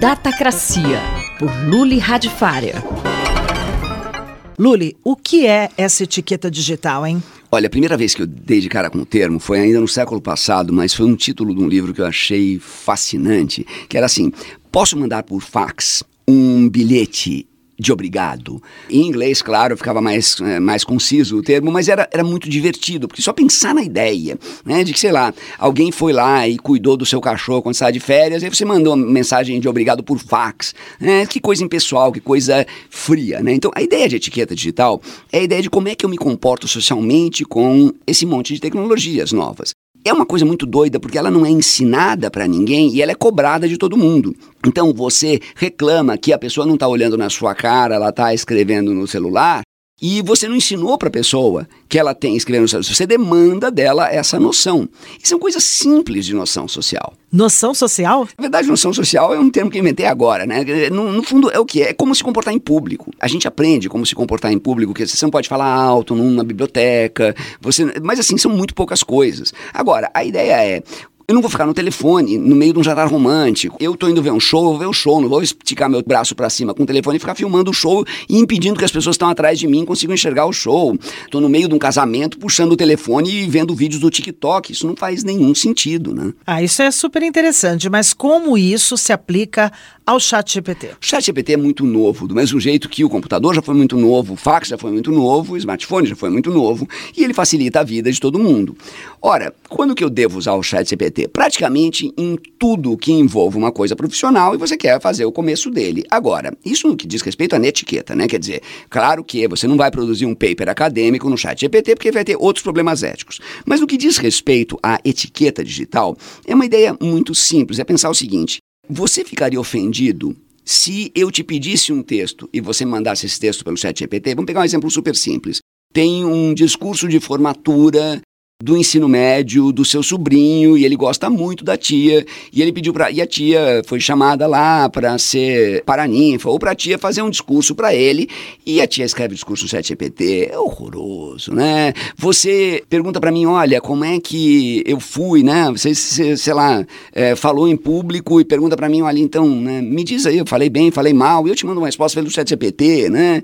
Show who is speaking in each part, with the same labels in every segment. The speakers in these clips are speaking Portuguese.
Speaker 1: Datacracia, por Luli Radifária.
Speaker 2: Luli, o que é essa etiqueta digital, hein?
Speaker 3: Olha, a primeira vez que eu dei de cara com o termo foi ainda no século passado, mas foi um título de um livro que eu achei fascinante, que era assim: posso mandar por fax um bilhete de obrigado. Em inglês, claro, ficava mais, é, mais conciso o termo, mas era, era muito divertido, porque só pensar na ideia, né, de que, sei lá, alguém foi lá e cuidou do seu cachorro quando estava de férias, aí você mandou uma mensagem de obrigado por fax, né, que coisa impessoal, que coisa fria, né. Então, a ideia de etiqueta digital é a ideia de como é que eu me comporto socialmente com esse monte de tecnologias novas. É uma coisa muito doida porque ela não é ensinada para ninguém e ela é cobrada de todo mundo. Então você reclama que a pessoa não está olhando na sua cara, ela está escrevendo no celular, e você não ensinou para a pessoa que ela tem escrevendo no celular. Você demanda dela essa noção. E são coisas simples de noção social.
Speaker 2: Noção social?
Speaker 3: Na verdade, noção social é um termo que eu inventei agora, né? No, no, fundo, é o que? É como se comportar em público. A gente aprende como se comportar em público, que você não pode falar alto numa biblioteca, você, mas assim, são muito poucas coisas. Agora, a ideia é eu não vou ficar no telefone, no meio de um jantar romântico. Eu tô indo ver um show, eu vou ver o um show, não vou esticar meu braço para cima com o telefone e ficar filmando o show e impedindo que as pessoas que estão atrás de mim consigam enxergar o show. Tô no meio de um casamento, puxando o telefone e vendo vídeos do TikTok. Isso não faz nenhum sentido, né?
Speaker 2: Ah, isso é super interessante, mas como isso se aplica ao chat GPT?
Speaker 3: O chat GPT é muito novo, do mesmo jeito que o computador já foi muito novo, o fax já foi muito novo, o smartphone já foi muito novo, e ele facilita a vida de todo mundo. Ora, quando que eu devo usar o chat GPT? Praticamente em tudo que envolve uma coisa profissional e você quer fazer o começo dele. Agora, isso no que diz respeito à etiqueta, né? Quer dizer, claro que você não vai produzir um paper acadêmico no chat GPT porque vai ter outros problemas éticos. Mas no que diz respeito à etiqueta digital, é uma ideia muito simples, é pensar o seguinte, você ficaria ofendido se eu te pedisse um texto e você mandasse esse texto pelo chat GPT? Vamos pegar um exemplo super simples. Tem um discurso de formatura do ensino médio do seu sobrinho e ele gosta muito da tia e ele pediu para e a tia foi chamada lá para ser paraninfa ou para a tia fazer um discurso para ele e a tia escreve o discurso no ChatGPT é horroroso né? Você pergunta para mim olha como é que eu fui né? Você sei lá é, falou em público e pergunta para mim olha então né, me diz aí eu falei bem falei mal e eu te mando uma resposta pelo ChatGPT né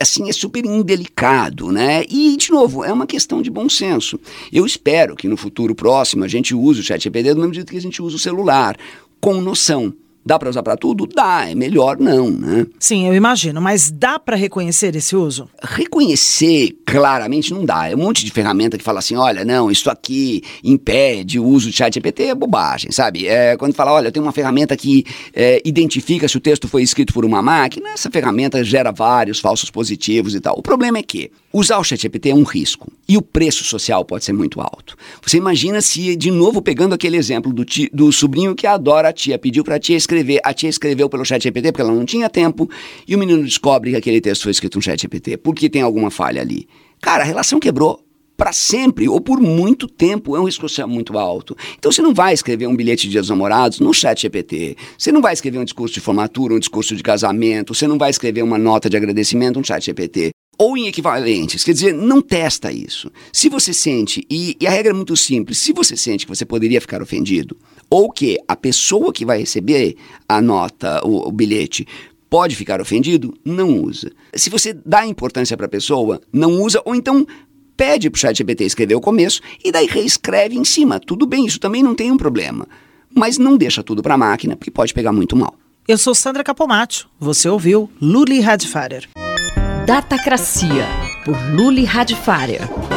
Speaker 3: assim é super indelicado né e de novo é uma questão de bom senso eu espero que no futuro próximo a gente use o ChatGPT do mesmo jeito que a gente usa o celular, com noção. Dá para usar para tudo? Dá, é melhor não, né?
Speaker 2: Sim, eu imagino, mas dá para reconhecer esse uso?
Speaker 3: Reconhecer claramente não dá. É um monte de ferramenta que fala assim: olha, não, isso aqui impede o uso de chat GPT, é bobagem, sabe? É, quando fala, olha, tem uma ferramenta que é, identifica se o texto foi escrito por uma máquina, essa ferramenta gera vários falsos positivos e tal. O problema é que usar o chat GPT é um risco e o preço social pode ser muito alto. Você imagina se, de novo, pegando aquele exemplo do, ti, do sobrinho que adora a tia, pediu para a tia escrever escrever, a tia escreveu pelo chat GPT porque ela não tinha tempo, e o menino descobre que aquele texto foi escrito no chat GPT, porque tem alguma falha ali. Cara, a relação quebrou para sempre ou por muito tempo é um risco muito alto. Então você não vai escrever um bilhete de Dia dos Namorados no chat GPT. Você não vai escrever um discurso de formatura, um discurso de casamento, você não vai escrever uma nota de agradecimento no chat GPT ou em equivalentes. Quer dizer, não testa isso. Se você sente, e, e, a regra é muito simples, se você sente que você poderia ficar ofendido, ou que a pessoa que vai receber a nota, o, o bilhete, pode ficar ofendido, não usa. Se você dá importância para a pessoa, não usa, ou então pede para o chat GPT escrever o começo e daí reescreve em cima. Tudo bem, isso também não tem um problema. Mas não deixa tudo para a máquina, porque pode pegar muito mal.
Speaker 2: Eu sou Sandra Capomatto. Você ouviu Luli Radfarer.
Speaker 1: Datacracia, por Luli Radfarer.